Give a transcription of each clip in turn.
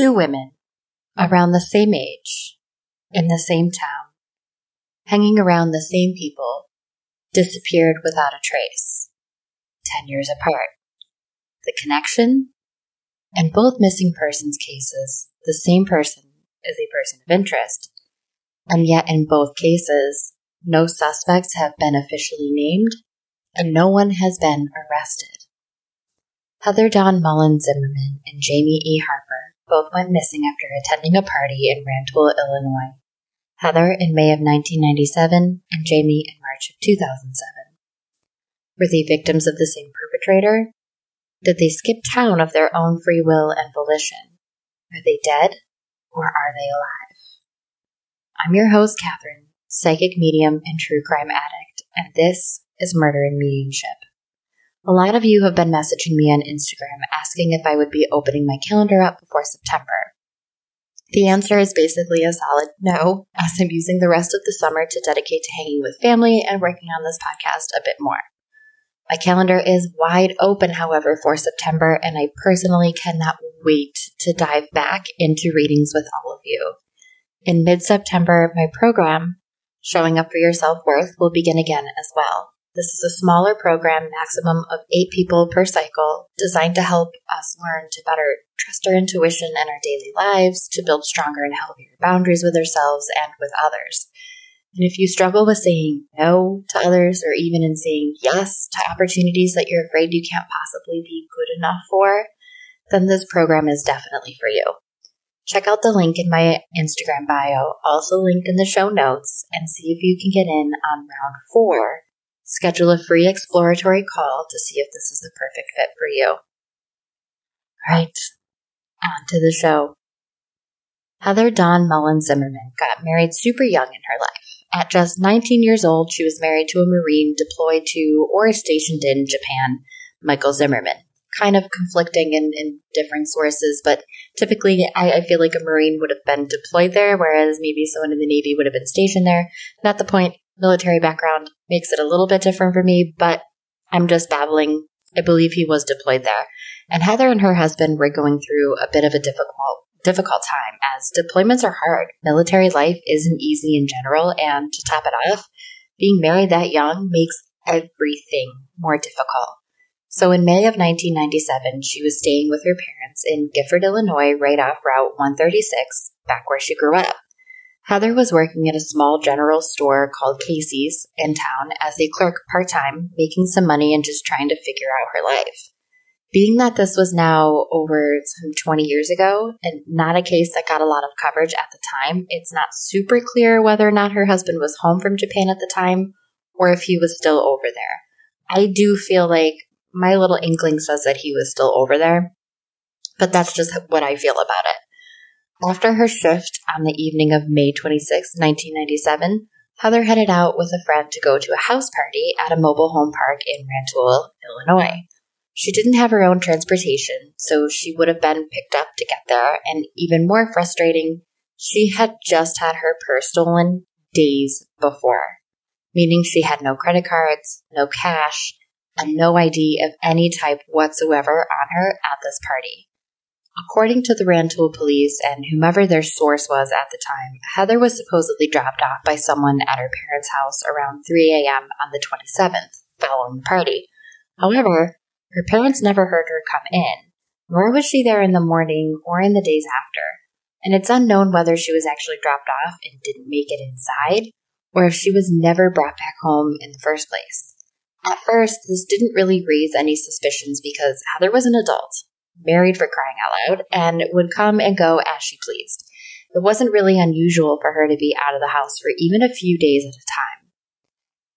two women around the same age, in the same town, hanging around the same people, disappeared without a trace, 10 years apart. The connection? In both missing persons cases, the same person is a person of interest, and yet in both cases, no suspects have been officially named and no one has been arrested. Heather Dawn Mullen Zimmerman and Jamie E. Harper both went missing after attending a party in Rantoul, Illinois. Heather in May of 1997 and Jamie in March of 2007. Were they victims of the same perpetrator? Did they skip town of their own free will and volition? Are they dead or are they alive? I'm your host, Catherine, psychic medium and true crime addict, and this is Murder and Mediumship. A lot of you have been messaging me on Instagram asking if I would be opening my calendar up before September. The answer is basically a solid no, as I'm using the rest of the summer to dedicate to hanging with family and working on this podcast a bit more. My calendar is wide open, however, for September, and I personally cannot wait to dive back into readings with all of you. In mid September, my program, Showing Up for Your Self Worth, will begin again as well. This is a smaller program, maximum of eight people per cycle, designed to help us learn to better trust our intuition in our daily lives, to build stronger and healthier boundaries with ourselves and with others. And if you struggle with saying no to others or even in saying yes to opportunities that you're afraid you can't possibly be good enough for, then this program is definitely for you. Check out the link in my Instagram bio, also linked in the show notes, and see if you can get in on round four Schedule a free exploratory call to see if this is the perfect fit for you. Right, on to the show. Heather Dawn Mullen Zimmerman got married super young in her life. At just 19 years old, she was married to a Marine deployed to or stationed in Japan, Michael Zimmerman. Kind of conflicting in, in different sources, but typically I, I, feel like a Marine would have been deployed there, whereas maybe someone in the Navy would have been stationed there. Not the point military background makes it a little bit different for me, but I'm just babbling. I believe he was deployed there. And Heather and her husband were going through a bit of a difficult difficult time as deployments are hard. Military life isn't easy in general, and to top it off, being married that young makes everything more difficult. So in May of 1997, she was staying with her parents in Gifford, Illinois, right off Route 136, back where she grew up. Heather was working at a small general store called Casey's in town as a clerk part time, making some money and just trying to figure out her life. Being that this was now over some 20 years ago and not a case that got a lot of coverage at the time, it's not super clear whether or not her husband was home from Japan at the time or if he was still over there. I do feel like my little inkling says that he was still over there, but that's just what I feel about it. After her shift on the evening of May 26, 1997, Heather headed out with a friend to go to a house party at a mobile home park in Rantoul, Illinois. She didn't have her own transportation, so she would have been picked up to get there, and even more frustrating, she had just had her purse stolen days before, meaning she had no credit cards, no cash, and no ID of any type whatsoever on her at this party. According to the Rantoul police and whomever their source was at the time, Heather was supposedly dropped off by someone at her parents' house around 3 a.m. on the 27th, following the party. However, her parents never heard her come in, nor was she there in the morning or in the days after, and it's unknown whether she was actually dropped off and didn't make it inside, or if she was never brought back home in the first place. At first, this didn't really raise any suspicions because Heather was an adult married for crying out loud, and would come and go as she pleased. It wasn't really unusual for her to be out of the house for even a few days at a time.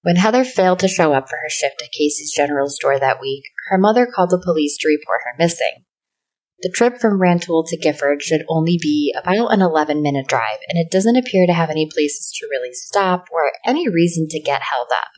When Heather failed to show up for her shift at Casey's General Store that week, her mother called the police to report her missing. The trip from Rantoul to Gifford should only be about an 11 minute drive, and it doesn't appear to have any places to really stop or any reason to get held up.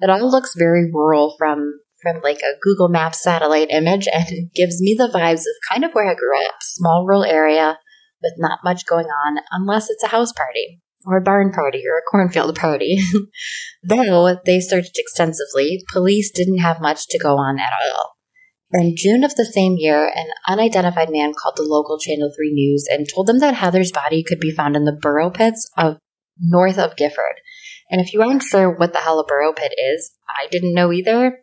It all looks very rural from from like a Google Maps satellite image and gives me the vibes of kind of where I grew up small rural area with not much going on unless it's a house party or a barn party or a cornfield party. Though they searched extensively, police didn't have much to go on at all. In June of the same year, an unidentified man called the local Channel 3 News and told them that Heather's body could be found in the borrow pits of north of Gifford. And if you aren't sure what the hell a borrow pit is, I didn't know either.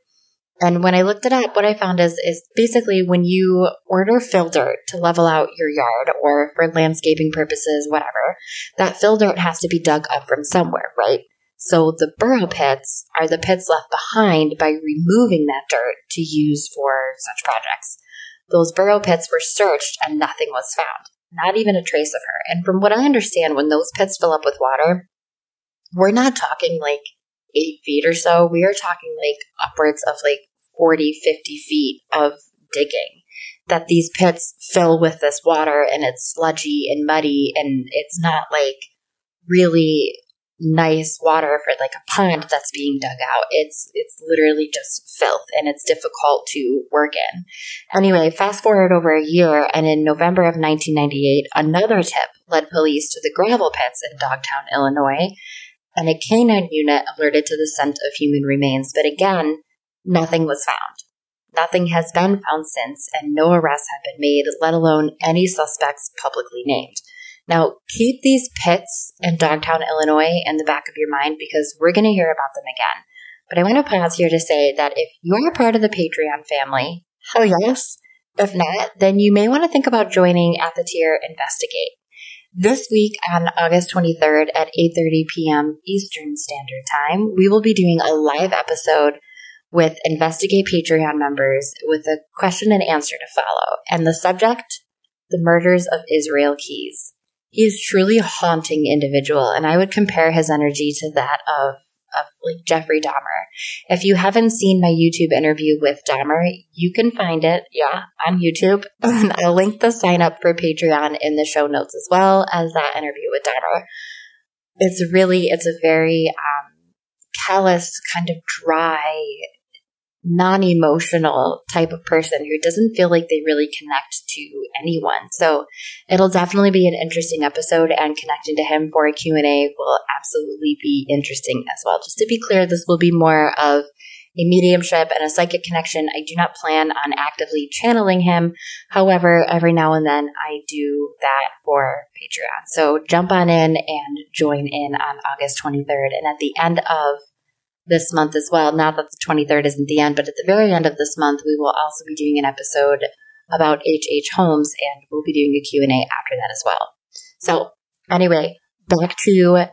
And when I looked it up, what I found is, is basically when you order fill dirt to level out your yard or for landscaping purposes, whatever, that fill dirt has to be dug up from somewhere, right? So the borrow pits are the pits left behind by removing that dirt to use for such projects. Those borrow pits were searched and nothing was found. Not even a trace of her. And from what I understand, when those pits fill up with water, we're not talking like eight feet or so. We are talking like upwards of like 40, 50 feet of digging that these pits fill with this water and it's sludgy and muddy and it's not like really nice water for like a pond that's being dug out. It's it's literally just filth and it's difficult to work in. Anyway, fast forward over a year and in November of 1998, another tip led police to the gravel pits in Dogtown, Illinois, and a canine unit alerted to the scent of human remains, but again, nothing was found. Nothing has been found since, and no arrests have been made, let alone any suspects publicly named. Now, keep these pits in Dogtown, Illinois in the back of your mind because we're going to hear about them again. But I want to pause here to say that if you're a part of the Patreon family, hell yes. If not, then you may want to think about joining at the tier Investigate. This week on August 23rd at 8:30 p.m. Eastern Standard Time, we will be doing a live episode with Investigate Patreon members with a question and answer to follow. And the subject, the murders of Israel Keyes. He is truly a haunting individual, and I would compare his energy to that of of like Jeffrey Dahmer. If you haven't seen my YouTube interview with Dahmer, you can find it, yeah, on YouTube. And I'll link the sign up for Patreon in the show notes as well as that interview with Dahmer. It's really, it's a very um, callous, kind of dry, non emotional type of person who doesn't feel like they really connect to anyone. So it'll definitely be an interesting episode and connecting to him for a Q&A will absolutely be interesting as well. Just to be clear, this will be more of a mediumship and a psychic connection. I do not plan on actively channeling him. However, every now and then I do that for Patreon. So jump on in and join in on August 23rd. And at the end of this month as well. Not that the 23rd isn't the end, but at the very end of this month, we will also be doing an episode about H.H. Holmes, and we'll be doing a Q&A after that as well. So anyway, back to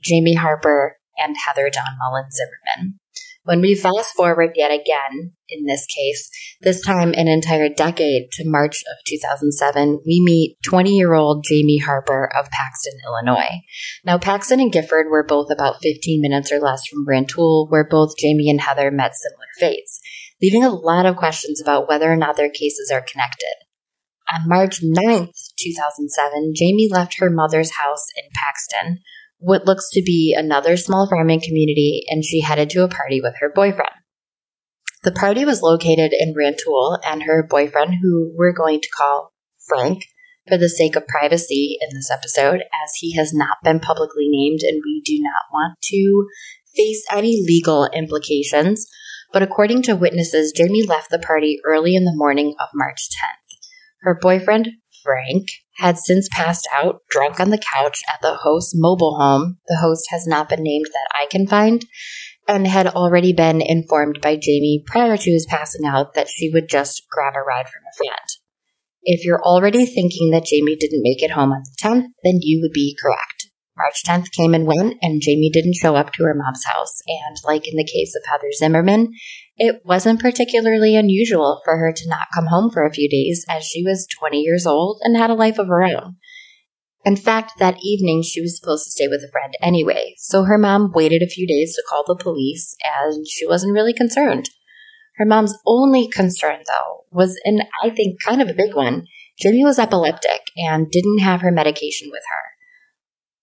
Jamie Harper and Heather Dawn Mullen Zimmerman. When we fast forward yet again, in this case, this time an entire decade to March of 2007, we meet 20 year old Jamie Harper of Paxton, Illinois. Now, Paxton and Gifford were both about 15 minutes or less from Rantoul, where both Jamie and Heather met similar fates, leaving a lot of questions about whether or not their cases are connected. On March 9th, 2007, Jamie left her mother's house in Paxton, what looks to be another small farming community, and she headed to a party with her boyfriend. The party was located in Rantoul, and her boyfriend, who we're going to call Frank for the sake of privacy in this episode, as he has not been publicly named and we do not want to face any legal implications. But according to witnesses, Jamie left the party early in the morning of March 10th. Her boyfriend, Frank, had since passed out drunk on the couch at the host's mobile home. The host has not been named that I can find and had already been informed by Jamie prior to his passing out that she would just grab a ride from a friend. If you're already thinking that Jamie didn't make it home on the 10th, then you would be correct. March 10th came and went, and Jamie didn't show up to her mom's house. And like in the case of Heather Zimmerman, it wasn't particularly unusual for her to not come home for a few days as she was 20 years old and had a life of her own. In fact, that evening she was supposed to stay with a friend anyway, so her mom waited a few days to call the police and she wasn't really concerned. Her mom's only concern, though, was, and I think kind of a big one, Jamie was epileptic and didn't have her medication with her.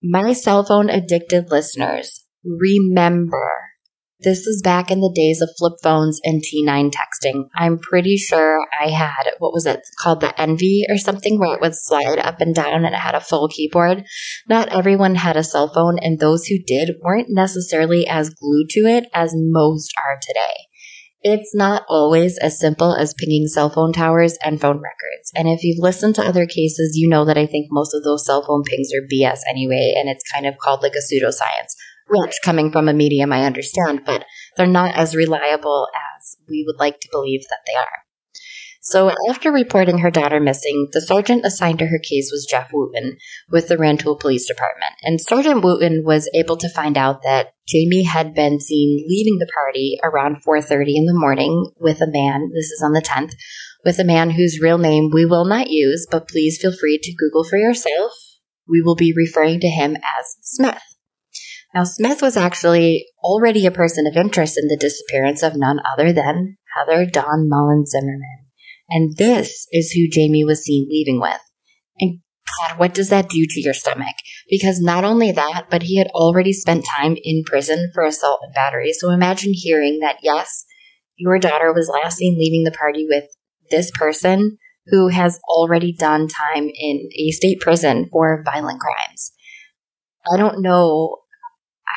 My cell phone addicted listeners, remember this is back in the days of flip phones and T9 texting. I'm pretty sure I had, what was it called, the enV or something, where it would slide up and down and it had a full keyboard. Not everyone had a cell phone, and those who did weren't necessarily as glued to it as most are today. It's not always as simple as pinging cell phone towers and phone records. And if you've listened to other cases, you know that I think most of those cell phone pings are BS anyway, and it's kind of called like a pseudoscience. Which, coming from a medium, I understand, but they're not as reliable as we would like to believe that they are. So after reporting her daughter missing, the sergeant assigned to her case was Jeff Wooten with the Rantoul Police Department. And Sergeant Wooten was able to find out that Jamie had been seen leaving the party around 4.30 in the morning with a man, this is on the 10th, with a man whose real name we will not use, but please feel free to Google for yourself. We will be referring to him as Smith. Now, Smith was actually already a person of interest in the disappearance of none other than Heather Dawn Mullen Zimmerman. And this is who Jamie was seen leaving with. And God, what does that do to your stomach? Because not only that, but he had already spent time in prison for assault and battery. So imagine hearing that, yes, your daughter was last seen leaving the party with this person who has already done time in a state prison for violent crimes. I don't know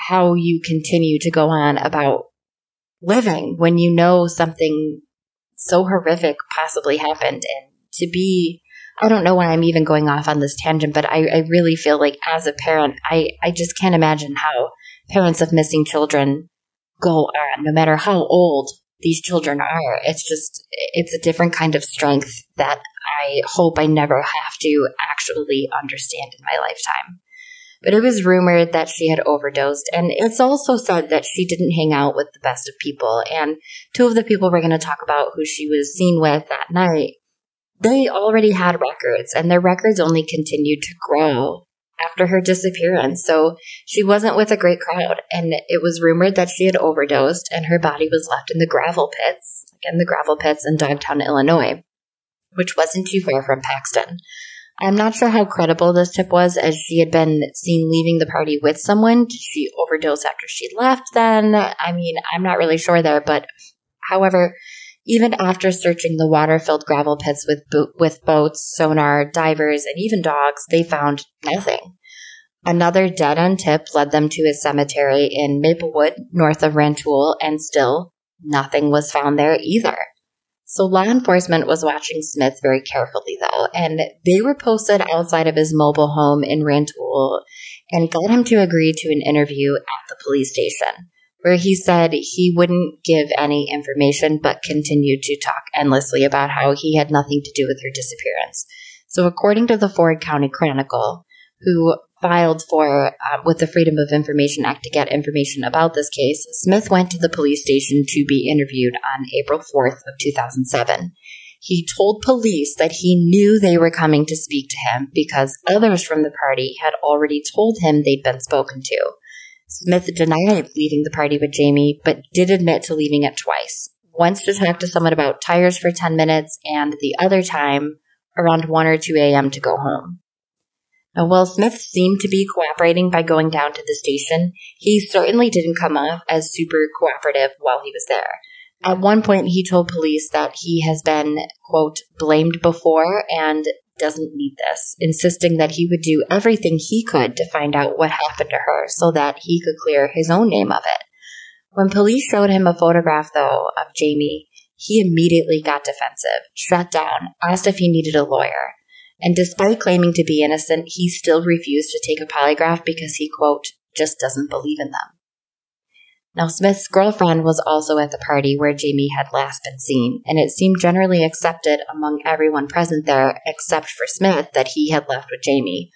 how you continue to go on about living when you know something so horrific possibly happened. And to be, I don't know why I'm even going off on this tangent, but I, I really feel like as a parent, I, I just can't imagine how parents of missing children go on, no matter how old these children are. It's just, it's a different kind of strength that I hope I never have to actually understand in my lifetime. But it was rumored that she had overdosed, and it's also said that she didn't hang out with the best of people. And two of the people we're going to talk about who she was seen with that night, they already had records, and their records only continued to grow after her disappearance. So she wasn't with a great crowd, and it was rumored that she had overdosed, and her body was left in the gravel pits, again, the gravel pits in Dogtown, Illinois, which wasn't too far from Paxton. I'm not sure how credible this tip was, as she had been seen leaving the party with someone. Did she overdose after she left then? I mean, I'm not really sure there, but however, even after searching the water filled gravel pits with, bo- with boats, sonar, divers, and even dogs, they found nothing. Another dead end tip led them to a cemetery in Maplewood, north of Rantoul, and still nothing was found there either. So law enforcement was watching Smith very carefully though, and they were posted outside of his mobile home in Rantoul and got him to agree to an interview at the police station where he said he wouldn't give any information but continued to talk endlessly about how he had nothing to do with her disappearance. So according to the Ford County Chronicle, who filed for uh, with the Freedom of Information Act to get information about this case, Smith went to the police station to be interviewed on April 4th of 2007. He told police that he knew they were coming to speak to him because others from the party had already told him they'd been spoken to. Smith denied leaving the party with Jamie, but did admit to leaving it twice. Once to talk to someone about tires for 10 minutes, and the other time around 1 or 2 a.m. to go home. Now, while Smith seemed to be cooperating by going down to the station, he certainly didn't come off as super cooperative while he was there. At one point, he told police that he has been, quote, blamed before and doesn't need this, insisting that he would do everything he could to find out what happened to her so that he could clear his own name of it. When police showed him a photograph, though, of Jamie, he immediately got defensive, shut down, asked if he needed a lawyer. And despite claiming to be innocent, he still refused to take a polygraph because he, quote, just doesn't believe in them. Now, Smith's girlfriend was also at the party where Jamie had last been seen, and it seemed generally accepted among everyone present there, except for Smith, that he had left with Jamie.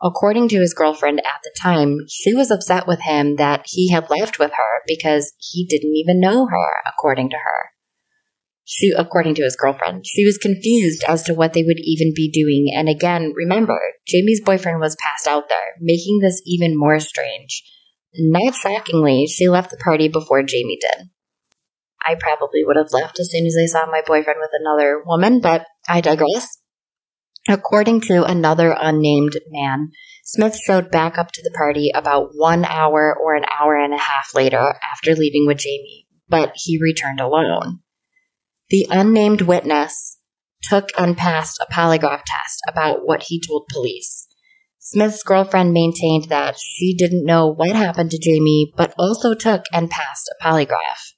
According to his girlfriend at the time, she was upset with him that he had left with her because he didn't even know her, according to her. She, according to his girlfriend, she was confused as to what they would even be doing. And again, remember, Jamie's boyfriend was passed out there, making this even more strange. Not shockingly, she left the party before Jamie did. I probably would have left as soon as I saw my boyfriend with another woman, but I digress. According to another unnamed man, Smith showed back up to the party about one hour or an hour and a half later after leaving with Jamie, but he returned alone. The unnamed witness took and passed a polygraph test about what he told police. Smith's girlfriend maintained that she didn't know what happened to Jamie, but also took and passed a polygraph.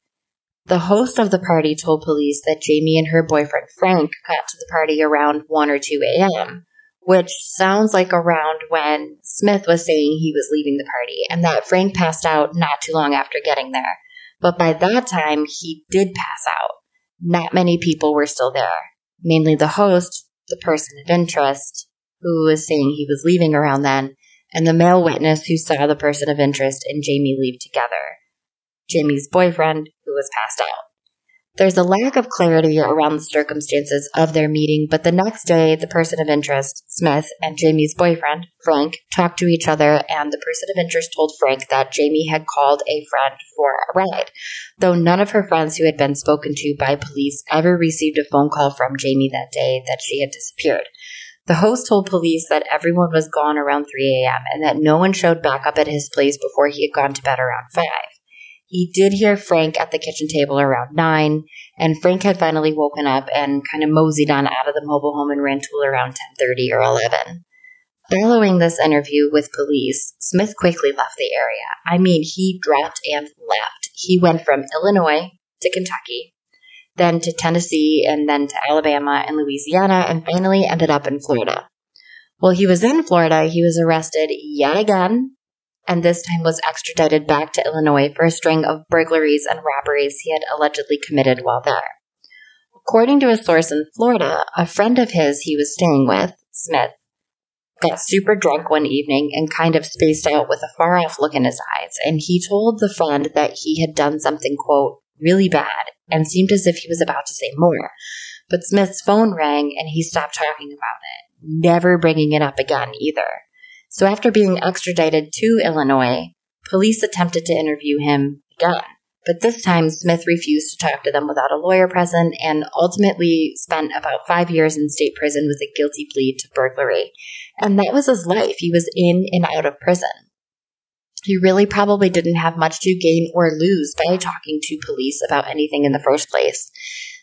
The host of the party told police that Jamie and her boyfriend Frank got to the party around 1 or 2 a.m., which sounds like around when Smith was saying he was leaving the party, and that Frank passed out not too long after getting there. But by that time, he did pass out. Not many people were still there, mainly the host, the person of interest, who was saying he was leaving around then, and the male witness who saw the person of interest and Jamie leave together. Jamie's boyfriend, who was passed out. There's a lack of clarity around the circumstances of their meeting, but the next day, the person of interest, Smith, and Jamie's boyfriend, Frank, talked to each other, and the person of interest told Frank that Jamie had called a friend for a ride, though none of her friends who had been spoken to by police ever received a phone call from Jamie that day that she had disappeared. The host told police that everyone was gone around 3 a.m. and that no one showed back up at his place before he had gone to bed around 5. He did hear Frank at the kitchen table around 9, and Frank had finally woken up and kind of moseyed on out of the mobile home and ran to around 10:30 or 11. Following this interview with police, Smith quickly left the area. I mean, he dropped and left. He went from Illinois to Kentucky, then to Tennessee, and then to Alabama and Louisiana, and finally ended up in Florida. While he was in Florida, he was arrested yet again, and this time was extradited back to Illinois for a string of burglaries and robberies he had allegedly committed while there. According to a source in Florida, a friend of his he was staying with, Smith, got super drunk one evening and kind of spaced out with a far off look in his eyes, and he told the friend that he had done something, quote, really bad, and seemed as if he was about to say more. But Smith's phone rang and he stopped talking about it, never bringing it up again either. So after being extradited to Illinois, police attempted to interview him again. But this time, Smith refused to talk to them without a lawyer present and ultimately spent about five years in state prison with a guilty plea to burglary. And that was his life. He was in and out of prison. He really probably didn't have much to gain or lose by talking to police about anything in the first place.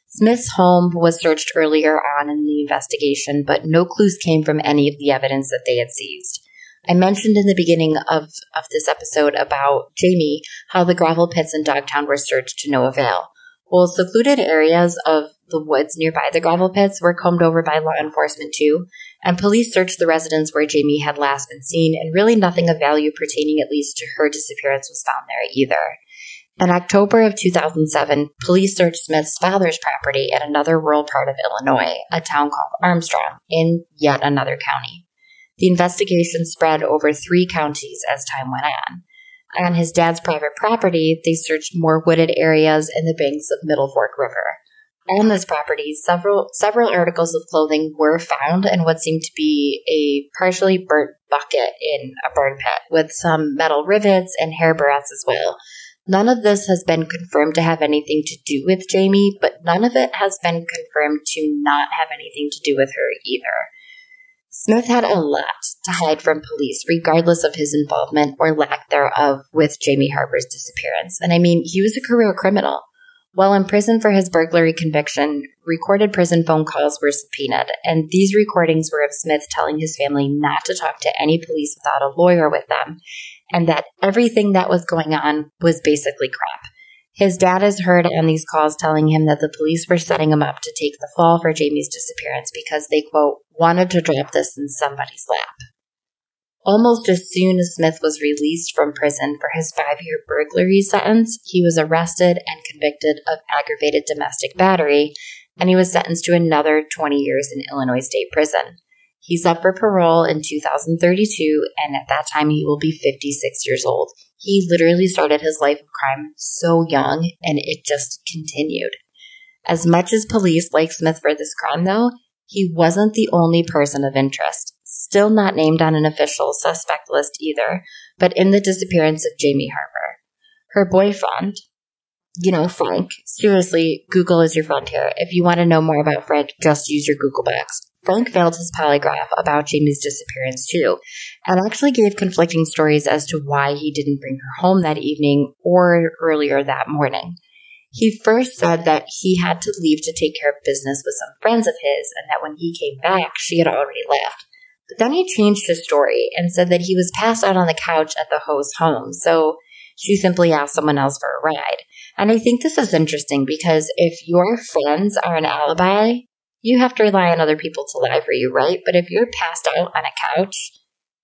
Smith's home was searched earlier on in the investigation, but no clues came from any of the evidence that they had seized. I mentioned in the beginning of, of this episode about Jamie how the gravel pits in Dogtown were searched to no avail. Well, secluded areas of the woods nearby the gravel pits were combed over by law enforcement too, and police searched the residence where Jamie had last been seen, and really nothing of value pertaining at least to her disappearance was found there either. In October of 2007, police searched Smith's father's property in another rural part of Illinois, a town called Armstrong, in yet another county. The investigation spread over three counties as time went on. On his dad's private property, they searched more wooded areas and the banks of Middle Fork River. On this property, several several articles of clothing were found in what seemed to be a partially burnt bucket in a burn pit, with some metal rivets and hair barrettes as well. None of this has been confirmed to have anything to do with Jamie, but none of it has been confirmed to not have anything to do with her either. Smith had a lot to hide from police, regardless of his involvement or lack thereof with Jamie Harper's disappearance. And I mean, he was a career criminal. While in prison for his burglary conviction, recorded prison phone calls were subpoenaed, and these recordings were of Smith telling his family not to talk to any police without a lawyer with them, and that everything that was going on was basically crap. His dad is heard on these calls telling him that the police were setting him up to take the fall for Jamie's disappearance because they, quote, wanted to drop this in somebody's lap. Almost as soon as Smith was released from prison for his five year burglary sentence, he was arrested and convicted of aggravated domestic battery, and he was sentenced to another 20 years in Illinois State Prison. He's up for parole in 2032, and at that time he will be 56 years old. He literally started his life of crime so young, and it just continued. As much as police like Smith for this crime, though, he wasn't the only person of interest. Still not named on an official suspect list either, but in the disappearance of Jamie Harper. Her boyfriend, you know, Frank, seriously, Google is your friend here. If you want to know more about Frank, just use your Google box. Frank failed his polygraph about Jamie's disappearance too, and actually gave conflicting stories as to why he didn't bring her home that evening or earlier that morning. He first said that he had to leave to take care of business with some friends of his, and that when he came back, she had already left. But then he changed his story and said that he was passed out on the couch at the host's home, so She simply asked someone else for a ride. And I think this is interesting because if your friends are an alibi, you have to rely on other people to lie for you, right? But if you're passed out on a couch,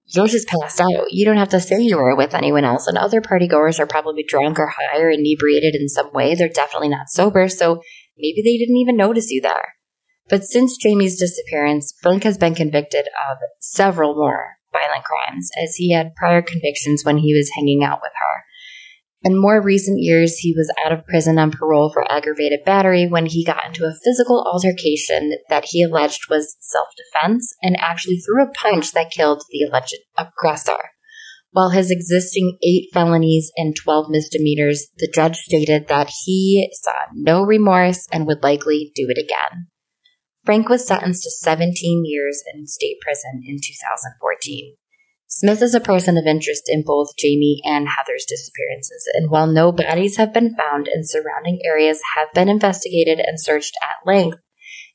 you're just passed out. You don't have to say you were with anyone else. And other partygoers are probably drunk or high or inebriated in some way. They're definitely not sober. So maybe they didn't even notice you there. But since Jamie's disappearance, Frank has been convicted of several more violent crimes as he had prior convictions when he was hanging out with her. In more recent years, he was out of prison on parole for aggravated battery when he got into a physical altercation that he alleged was self defense and actually threw a punch that killed the alleged uh, aggressor. While his existing eight felonies and 12 misdemeanors, the judge stated that he saw no remorse and would likely do it again. Frank was sentenced to 17 years in state prison in 2014. Smith is a person of interest in both Jamie and Heather's disappearances, and while no bodies have been found and surrounding areas have been investigated and searched at length,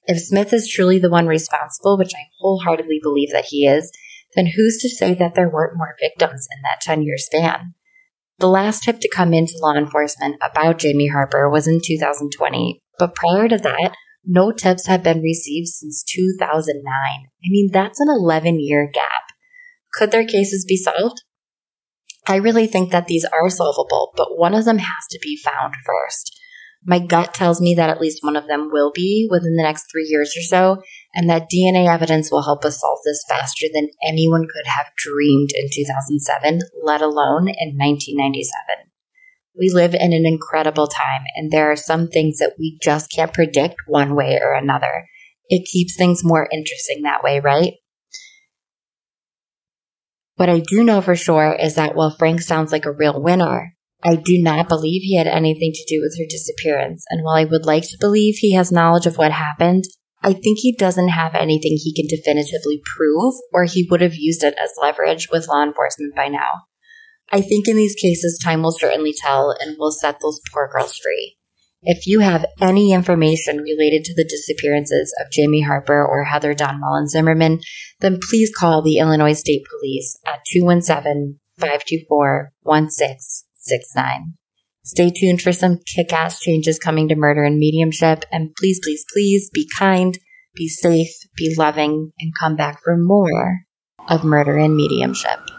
if Smith is truly the one responsible, which I wholeheartedly believe that he is, then who's to say that there weren't more victims in that 10 year span? The last tip to come into law enforcement about Jamie Harper was in 2020, but prior to that, no tips have been received since 2009. I mean, that's an 11 year gap. Could their cases be solved? I really think that these are solvable, but one of them has to be found first. My gut tells me that at least one of them will be within the next three years or so, and that DNA evidence will help us solve this faster than anyone could have dreamed in 2007, let alone in 1997. We live in an incredible time, and there are some things that we just can't predict one way or another. It keeps things more interesting that way, right? What I do know for sure is that while Frank sounds like a real winner, I do not believe he had anything to do with her disappearance. And while I would like to believe he has knowledge of what happened, I think he doesn't have anything he can definitively prove, or he would have used it as leverage with law enforcement by now. I think in these cases, time will certainly tell and will set those poor girls free. If you have any information related to the disappearances of Jamie Harper or Heather Dawn Mullen Zimmerman, then please call the Illinois State Police at 217 524 1669. Stay tuned for some kick ass changes coming to murder and mediumship. And please, please, please be kind, be safe, be loving, and come back for more of murder and mediumship.